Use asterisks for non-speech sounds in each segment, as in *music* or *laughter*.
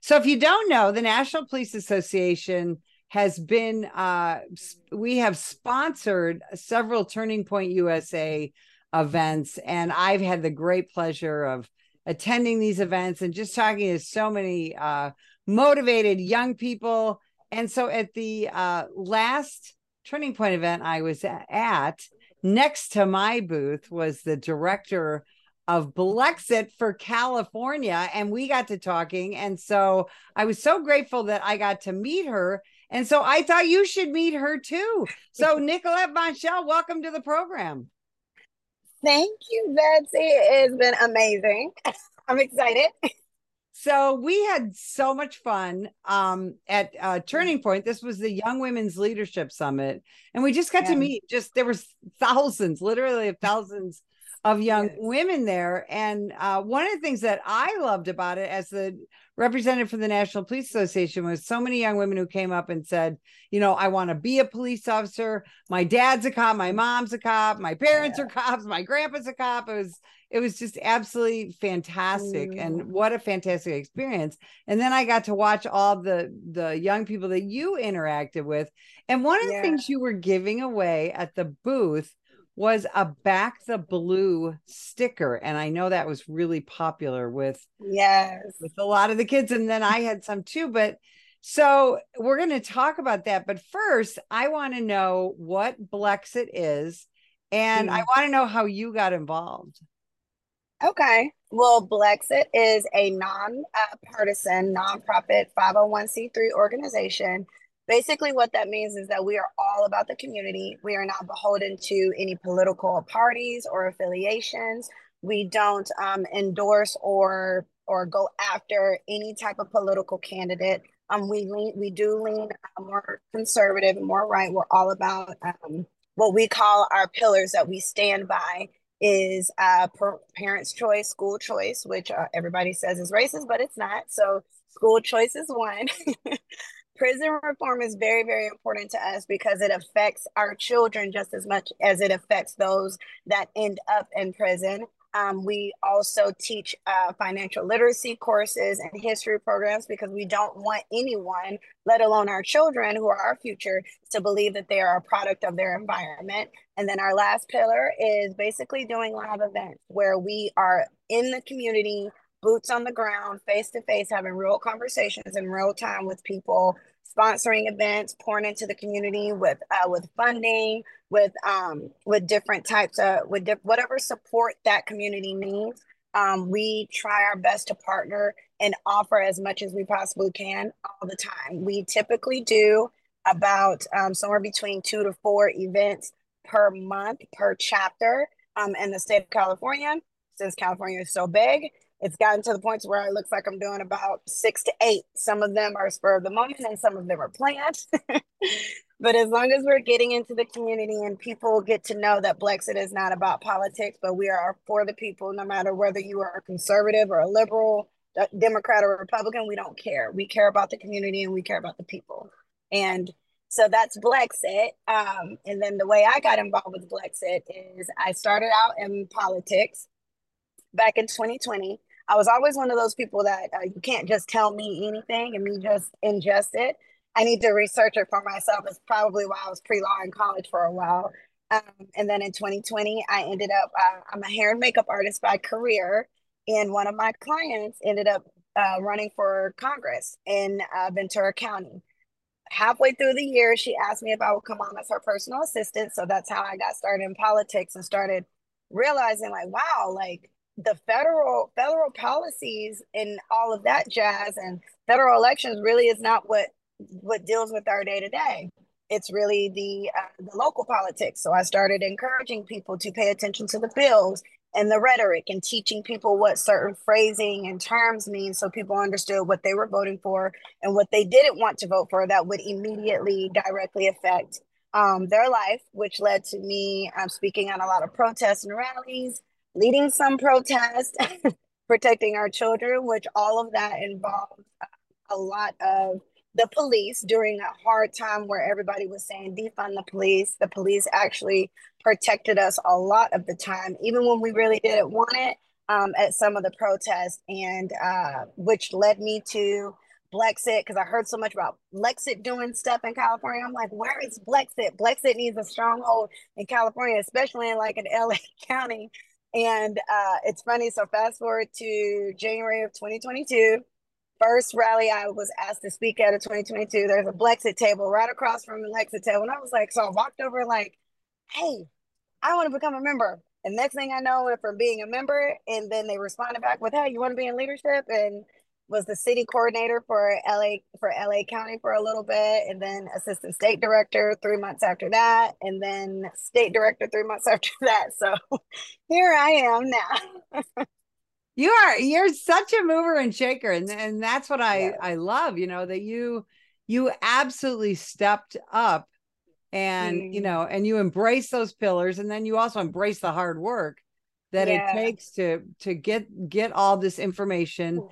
So, if you don't know, the National Police Association has been, uh, we have sponsored several Turning Point USA events, and I've had the great pleasure of attending these events and just talking to so many uh, motivated young people. And so, at the uh, last Turning Point event I was at, next to my booth was the director of Blexit for California. And we got to talking. And so I was so grateful that I got to meet her. And so I thought you should meet her too. So, *laughs* Nicolette Vonchelle, welcome to the program. Thank you, Betsy. It's been amazing. *laughs* I'm excited. So we had so much fun um, at uh, Turning Point. This was the Young Women's Leadership Summit, and we just got yeah. to meet. Just there was thousands, literally thousands of young yes. women there. And uh, one of the things that I loved about it as the representative for the National Police Association was so many young women who came up and said, you know, I want to be a police officer. My dad's a cop, my mom's a cop, my parents yeah. are cops, my grandpa's a cop. It was it was just absolutely fantastic mm. and what a fantastic experience and then i got to watch all the the young people that you interacted with and one of the yeah. things you were giving away at the booth was a back the blue sticker and i know that was really popular with yes with a lot of the kids and then i had some too but so we're going to talk about that but first i want to know what blexit is and mm. i want to know how you got involved okay well blexit is a non-partisan nonprofit 501c3 organization Basically, what that means is that we are all about the community. We are not beholden to any political parties or affiliations. We don't um, endorse or or go after any type of political candidate. Um, we lean, we do lean more conservative and more right. We're all about um, what we call our pillars that we stand by is uh, parents' choice, school choice, which uh, everybody says is racist, but it's not. So school choice is one. *laughs* prison reform is very, very important to us because it affects our children just as much as it affects those that end up in prison. Um, we also teach uh, financial literacy courses and history programs because we don't want anyone, let alone our children who are our future, to believe that they are a product of their environment. And then our last pillar is basically doing live events where we are in the community, boots on the ground, face to face, having real conversations in real time with people sponsoring events, pouring into the community with uh, with funding, with um, with different types of with di- whatever support that community needs. Um, we try our best to partner and offer as much as we possibly can all the time. We typically do about um, somewhere between two to four events per month per chapter um, in the state of California. Since California is so big, it's gotten to the point where it looks like I'm doing about six to eight. Some of them are spur of the moment and some of them are planned. *laughs* but as long as we're getting into the community and people get to know that Blexit is not about politics, but we are for the people, no matter whether you are a conservative or a liberal, Democrat or Republican, we don't care. We care about the community and we care about the people. And so that's Blexit. Um, and then the way I got involved with Blexit is I started out in politics back in 2020 I was always one of those people that uh, you can't just tell me anything and me just ingest it. I need to research it for myself. It's probably why I was pre law in college for a while. Um, and then in 2020, I ended up, uh, I'm a hair and makeup artist by career. And one of my clients ended up uh, running for Congress in uh, Ventura County. Halfway through the year, she asked me if I would come on as her personal assistant. So that's how I got started in politics and started realizing, like, wow, like the federal federal policies and all of that jazz and federal elections really is not what what deals with our day to day. It's really the uh, the local politics. So I started encouraging people to pay attention to the bills and the rhetoric and teaching people what certain phrasing and terms mean so people understood what they were voting for and what they didn't want to vote for that would immediately directly affect um, their life, which led to me um, speaking on a lot of protests and rallies, leading some protest, *laughs* protecting our children, which all of that involved a lot of the police during a hard time where everybody was saying defund the police. The police actually protected us a lot of the time, even when we really didn't want it um, at some of the protests, and uh, which led me to Blexit because I heard so much about Blexit doing stuff in California. I'm like, where is Blexit? Blexit needs a stronghold in California, especially in like in LA *laughs* County. And uh, it's funny. So fast forward to January of 2022, first rally I was asked to speak at of 2022. There's a Blexit table right across from the Lexit table, and I was like, so I walked over like, hey, I want to become a member. And next thing I know, from being a member, and then they responded back with, "Hey, you want to be in leadership?" and was the city coordinator for LA for LA County for a little bit, and then assistant state director three months after that, and then state director three months *laughs* after that. So here I am now. you are you're such a mover and shaker, and and that's what I yeah. I love. You know that you you absolutely stepped up and mm. you know and you embrace those pillars and then you also embrace the hard work that yeah. it takes to to get get all this information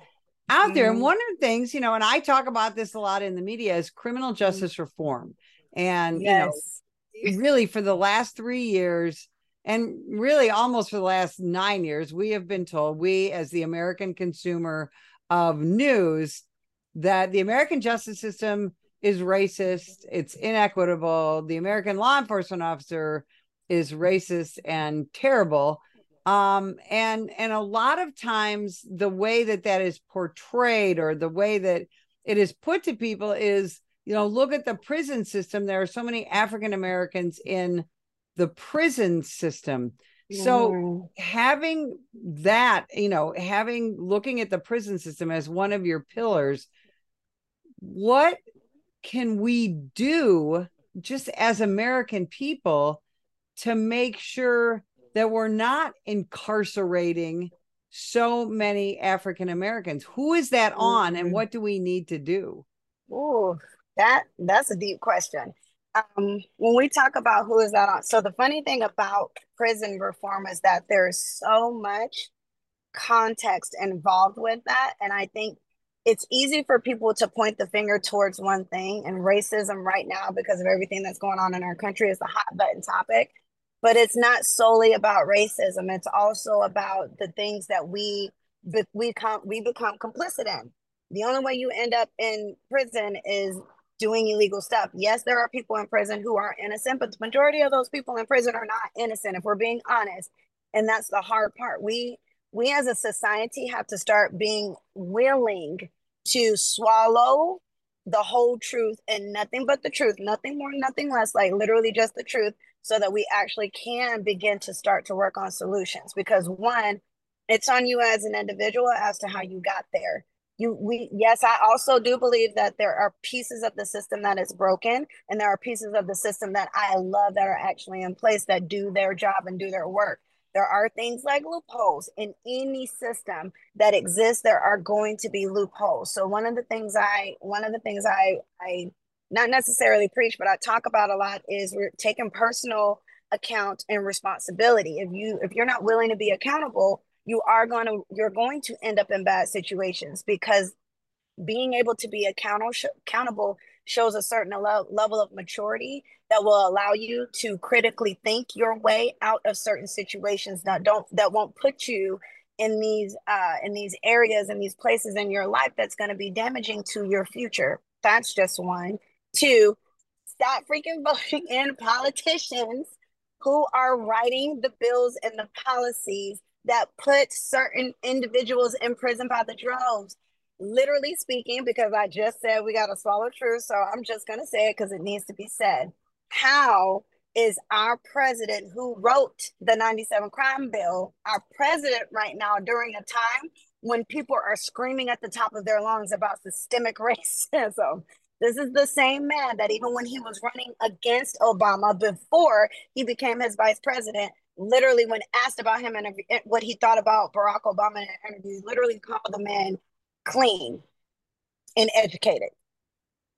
out there and mm-hmm. one of the things you know and i talk about this a lot in the media is criminal mm-hmm. justice reform and yes. you know really for the last 3 years and really almost for the last 9 years we have been told we as the american consumer of news that the american justice system is racist, it's inequitable. The American law enforcement officer is racist and terrible. Um, and and a lot of times the way that that is portrayed or the way that it is put to people is you know look at the prison system. There are so many african americans in the prison system. So having that you know having looking at the prison system as one of your pillars what can we do just as American people to make sure that we're not incarcerating so many African Americans? Who is that on and mm-hmm. what do we need to do? Oh, that that's a deep question. Um, when we talk about who is that on, so the funny thing about prison reform is that there's so much context involved with that. And I think it's easy for people to point the finger towards one thing and racism right now because of everything that's going on in our country is a hot button topic but it's not solely about racism. It's also about the things that we we come we become complicit in. The only way you end up in prison is doing illegal stuff. Yes there are people in prison who are innocent but the majority of those people in prison are not innocent if we're being honest. And that's the hard part. We we as a society have to start being willing to swallow the whole truth and nothing but the truth, nothing more, nothing less, like literally just the truth, so that we actually can begin to start to work on solutions. Because one, it's on you as an individual as to how you got there. You we yes, I also do believe that there are pieces of the system that is broken, and there are pieces of the system that I love that are actually in place that do their job and do their work. There are things like loopholes in any system that exists. There are going to be loopholes. So one of the things I, one of the things I, I not necessarily preach, but I talk about a lot is we're taking personal account and responsibility. If you, if you're not willing to be accountable, you are going to, you're going to end up in bad situations because being able to be accountable accountable shows a certain level of maturity that will allow you to critically think your way out of certain situations that don't that won't put you in these uh in these areas and these places in your life that's going to be damaging to your future that's just one two stop freaking *laughs* voting in politicians who are writing the bills and the policies that put certain individuals in prison by the droves literally speaking, because I just said we got to swallow truth. So I'm just going to say it because it needs to be said. How is our president who wrote the 97 crime bill, our president right now during a time when people are screaming at the top of their lungs about systemic *laughs* racism? This is the same man that even when he was running against Obama before he became his vice president, literally when asked about him and what he thought about Barack Obama in an interview, literally called the man clean and educated.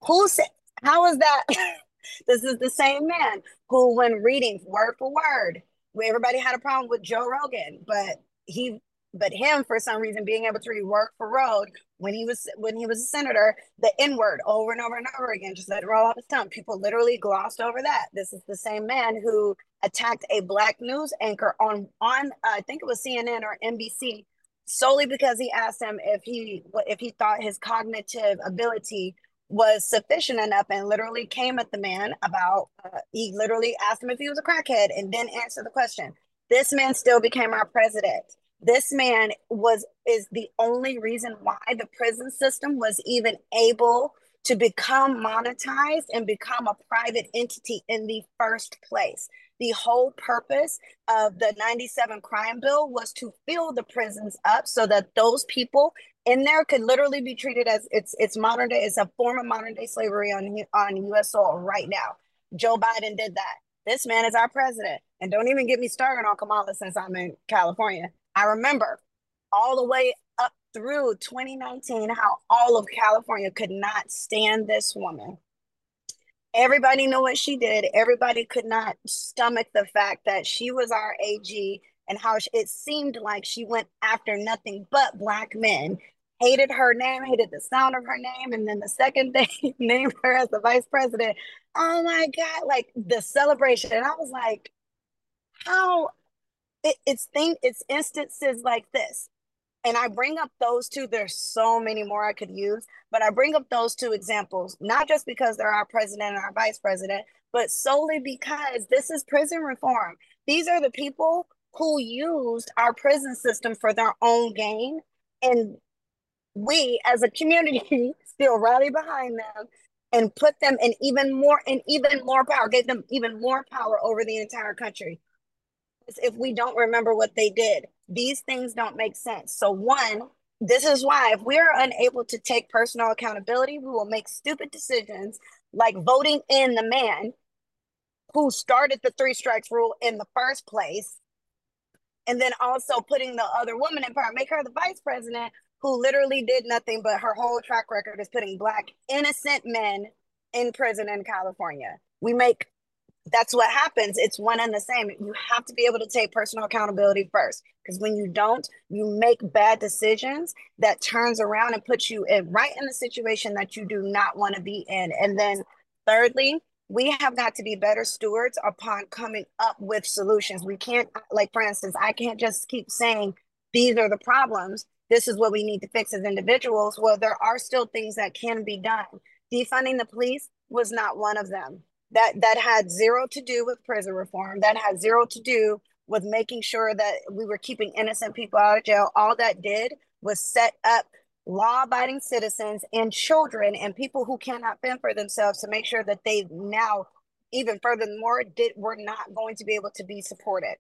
Who said, how is that? *laughs* this is the same man who, when reading word for word, everybody had a problem with Joe Rogan, but he, but him for some reason being able to rework word when he was when he was a senator, the N word over and over and over again, just let it roll off his tongue. People literally glossed over that. This is the same man who attacked a black news anchor on on uh, I think it was CNN or NBC solely because he asked him if he if he thought his cognitive ability was sufficient enough and literally came at the man about uh, he literally asked him if he was a crackhead and didn't answer the question this man still became our president this man was is the only reason why the prison system was even able to become monetized and become a private entity in the first place the whole purpose of the 97 crime bill was to fill the prisons up so that those people in there could literally be treated as it's it's modern day it's a form of modern day slavery on on US soil right now. Joe Biden did that. This man is our president. And don't even get me started on Kamala since I'm in California. I remember all the way up through 2019 how all of California could not stand this woman everybody knew what she did. Everybody could not stomach the fact that she was our AG and how it seemed like she went after nothing but black men. Hated her name, hated the sound of her name, and then the second *laughs* they named her as the vice president. Oh my God, like the celebration. And I was like, how it, it's thing it's instances like this and I bring up those two. There's so many more I could use, but I bring up those two examples, not just because they're our president and our vice president, but solely because this is prison reform. These are the people who used our prison system for their own gain. And we as a community *laughs* still rally behind them and put them in even more and even more power, gave them even more power over the entire country. If we don't remember what they did, these things don't make sense. So, one, this is why if we're unable to take personal accountability, we will make stupid decisions like voting in the man who started the three strikes rule in the first place. And then also putting the other woman in power, make her the vice president who literally did nothing, but her whole track record is putting black innocent men in prison in California. We make that's what happens. It's one and the same. You have to be able to take personal accountability first. Because when you don't, you make bad decisions that turns around and puts you in right in the situation that you do not want to be in. And then thirdly, we have got to be better stewards upon coming up with solutions. We can't, like for instance, I can't just keep saying these are the problems. This is what we need to fix as individuals. Well, there are still things that can be done. Defunding the police was not one of them that that had zero to do with prison reform that had zero to do with making sure that we were keeping innocent people out of jail. All that did was set up law-abiding citizens and children and people who cannot fend for themselves to make sure that they now even furthermore did were not going to be able to be supported.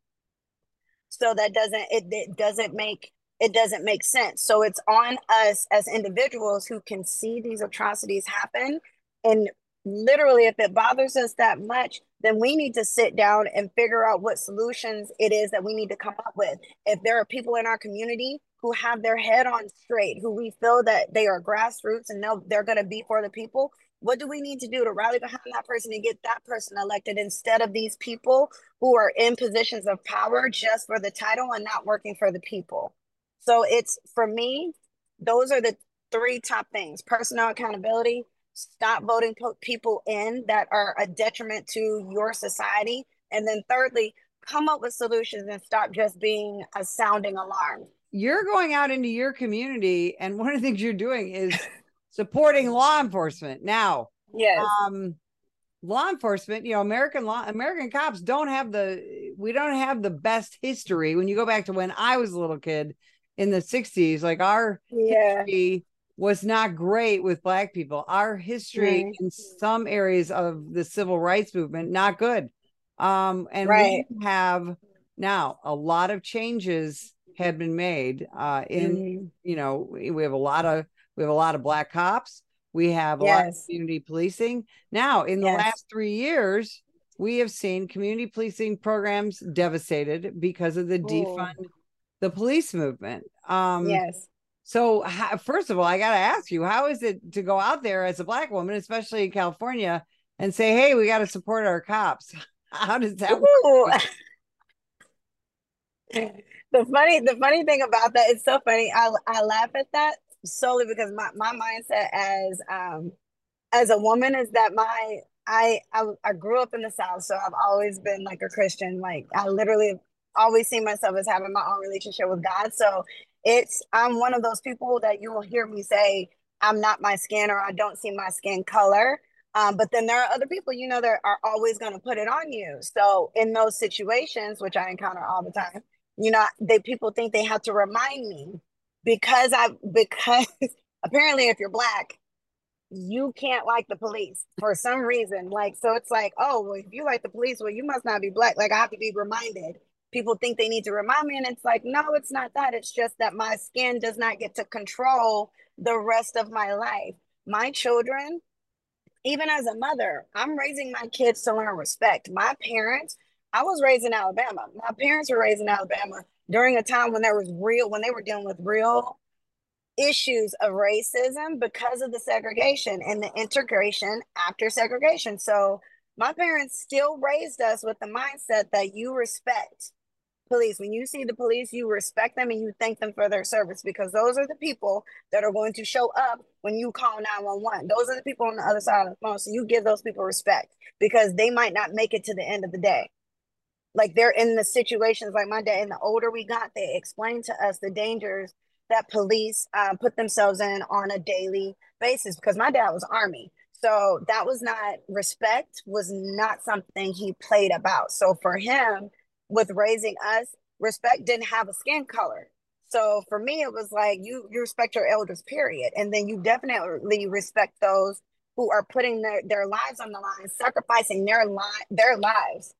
So that doesn't it, it doesn't make it doesn't make sense. So it's on us as individuals who can see these atrocities happen and literally if it bothers us that much then we need to sit down and figure out what solutions it is that we need to come up with. If there are people in our community who have their head on straight who we feel that they are grassroots and know they're going to be for the people what do we need to do to rally behind that person and get that person elected instead of these people who are in positions of power just for the title and not working for the people? So it's for me those are the three top things personal accountability stop voting people in that are a detriment to your society. And then thirdly, come up with solutions and stop just being a sounding alarm. You're going out into your community, and one of the things you're doing is *laughs* supporting law enforcement. Now, yes. Um, law enforcement, you know, American law, American cops don't have the, we don't have the best history. When you go back to when I was a little kid in the 60s, like our yeah. history was not great with black people. Our history right. in some areas of the civil rights movement not good. Um, and right. we have now a lot of changes have been made uh, in mm-hmm. you know we have a lot of we have a lot of black cops we have a yes. lot of community policing now in the yes. last three years we have seen community policing programs devastated because of the Ooh. defund the police movement um yes so, how, first of all, I got to ask you, how is it to go out there as a black woman, especially in California, and say, "Hey, we got to support our cops"? *laughs* How does that work? *laughs* the funny, the funny thing about that, it's so funny. I I laugh at that solely because my my mindset as um as a woman is that my I, I I grew up in the South, so I've always been like a Christian. Like I literally always see myself as having my own relationship with God. So It's I'm one of those people that you will hear me say I'm not my skin or I don't see my skin color. Um, but then there are other people, you know, that are always going to put it on you. So in those situations, which I encounter all the time, you know, they people think they have to remind me because I because *laughs* apparently if you're black, you can't like the police for some reason. Like so, it's like, oh, well, if you like the police, well, you must not be black. Like I have to be reminded. People think they need to remind me, and it's like, no, it's not that. It's just that my skin does not get to control the rest of my life. My children, even as a mother, I'm raising my kids to learn respect. My parents, I was raised in Alabama. My parents were raised in Alabama during a time when there was real, when they were dealing with real issues of racism because of the segregation and the integration after segregation. So my parents still raised us with the mindset that you respect police. When you see the police, you respect them and you thank them for their service because those are the people that are going to show up when you call 911. Those are the people on the other side of the phone. So you give those people respect because they might not make it to the end of the day. Like they're in the situations like my dad, and the older we got, they explained to us the dangers that police uh, put themselves in on a daily basis because my dad was army so that was not respect was not something he played about so for him with raising us respect didn't have a skin color so for me it was like you you respect your elders period and then you definitely respect those who are putting their, their lives on the line sacrificing their li- their lives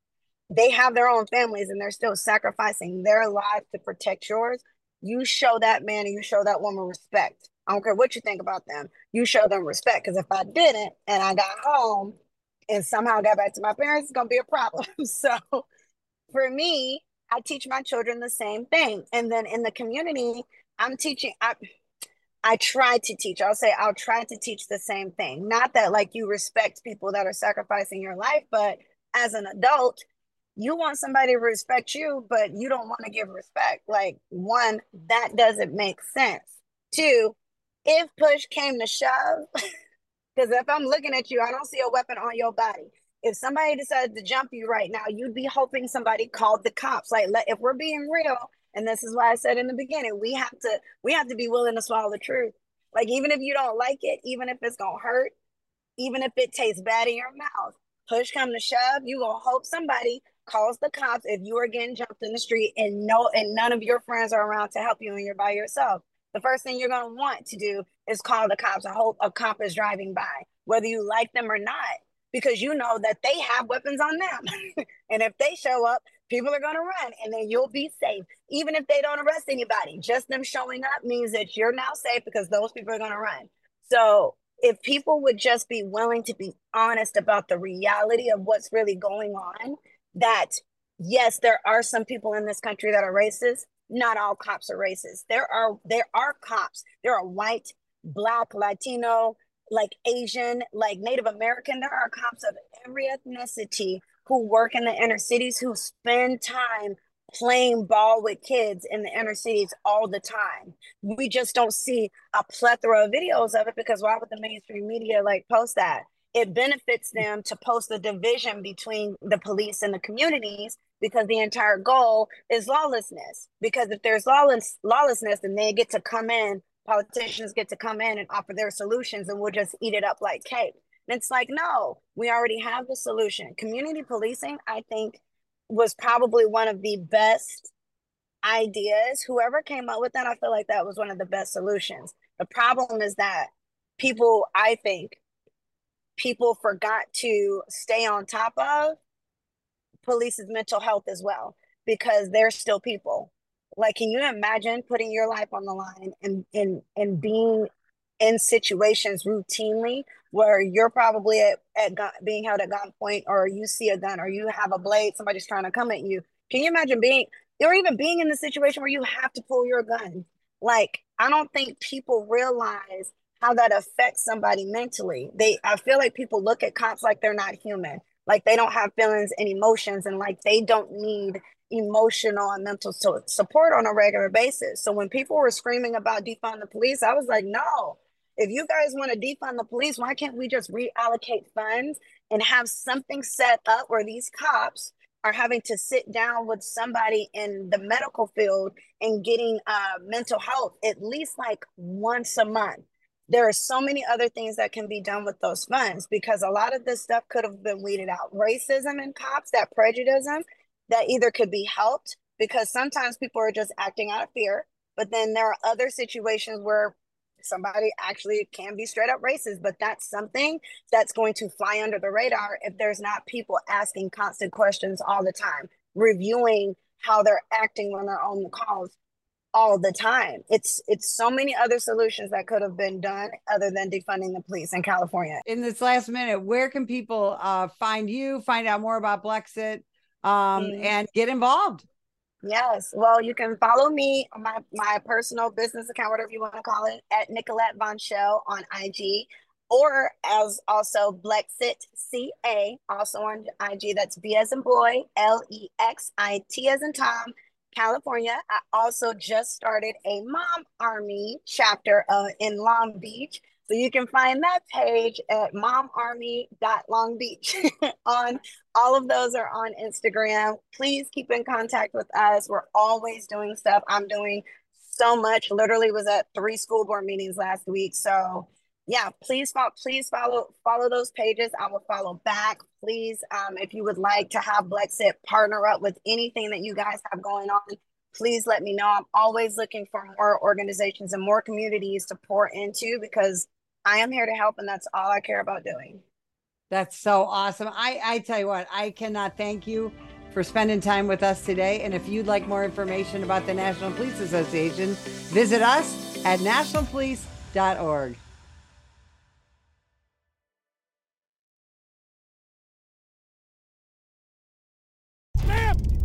they have their own families and they're still sacrificing their lives to protect yours you show that man and you show that woman respect. I don't care what you think about them. You show them respect. Because if I didn't and I got home and somehow got back to my parents, it's gonna be a problem. *laughs* so for me, I teach my children the same thing. And then in the community, I'm teaching I I try to teach. I'll say I'll try to teach the same thing. Not that like you respect people that are sacrificing your life, but as an adult, you want somebody to respect you, but you don't want to give respect. Like, one, that doesn't make sense. Two, if push came to shove, *laughs* because if I'm looking at you, I don't see a weapon on your body. If somebody decided to jump you right now, you'd be hoping somebody called the cops. Like, if we're being real, and this is why I said in the beginning, we have to we have to be willing to swallow the truth. Like, even if you don't like it, even if it's gonna hurt, even if it tastes bad in your mouth, push come to shove, you gonna hope somebody calls the cops if you are getting jumped in the street and no and none of your friends are around to help you and you're by yourself. The first thing you're gonna want to do is call the cops. I hope a cop is driving by, whether you like them or not, because you know that they have weapons on them. *laughs* and if they show up, people are gonna run and then you'll be safe. Even if they don't arrest anybody, just them showing up means that you're now safe because those people are gonna run. So if people would just be willing to be honest about the reality of what's really going on that yes, there are some people in this country that are racist. Not all cops are racist. There are there are cops. There are white, black, Latino, like Asian, like Native American. There are cops of every ethnicity who work in the inner cities who spend time playing ball with kids in the inner cities all the time. We just don't see a plethora of videos of it because why would the mainstream media like post that? it benefits them to post the division between the police and the communities because the entire goal is lawlessness. Because if there's lawless lawlessness, then they get to come in, politicians get to come in and offer their solutions, and we'll just eat it up like cake. And it's like, no, we already have the solution. Community policing, I think, was probably one of the best ideas. Whoever came up with that, I feel like that was one of the best solutions. The problem is that people, I think, people forgot to stay on top of police's mental health as well because they're still people like can you imagine putting your life on the line and and and being in situations routinely where you're probably at, at gun, being held at gunpoint or you see a gun or you have a blade somebody's trying to come at you? Can you imagine being or even being in the situation where you have to pull your gun? Like i don't think people realize how that affects somebody mentally. They I feel like people look at cops like they're not human, like they don't have feelings and emotions and like they don't need emotional and mental support on a regular basis. So when people were screaming about defund the police, I was like, no. If you guys want to defund the police, why can't we just reallocate funds and have something set up where these cops are having to sit down with somebody in the medical field and getting uh, mental health at least like once a month. There are so many other things that can be done with those funds because a lot of this stuff could have been weeded out. Racism in cops, that prejudice that either could be helped because sometimes people are just acting out of fear, but then there are other situations where somebody actually can be straight up racist, but that's something that's going to fly under the radar if there's not people asking constant questions all the time, reviewing how they're acting when they're on the calls all the time. It's it's so many other solutions that could have been done other than defunding the police in California. In this last minute, where can people uh, find you, find out more about Blexit, um, mm-hmm. and get involved? Yes. Well, you can follow me on my, my personal business account, whatever you want to call it, at Nicolette Vonchelle on IG, or as also Blexit CA, also on IG. That's B as in boy, L E X I T as in Tom, California. I also just started a mom army chapter uh, in Long Beach. So you can find that page at momarmy.longbeach *laughs* on all of those are on Instagram. Please keep in contact with us. We're always doing stuff. I'm doing so much. Literally was at three school board meetings last week. So yeah, please follow please follow follow those pages. I will follow back. Please, um, if you would like to have Blexit partner up with anything that you guys have going on, please let me know. I'm always looking for more organizations and more communities to pour into because I am here to help, and that's all I care about doing. That's so awesome. I, I tell you what, I cannot thank you for spending time with us today. And if you'd like more information about the National Police Association, visit us at nationalpolice.org.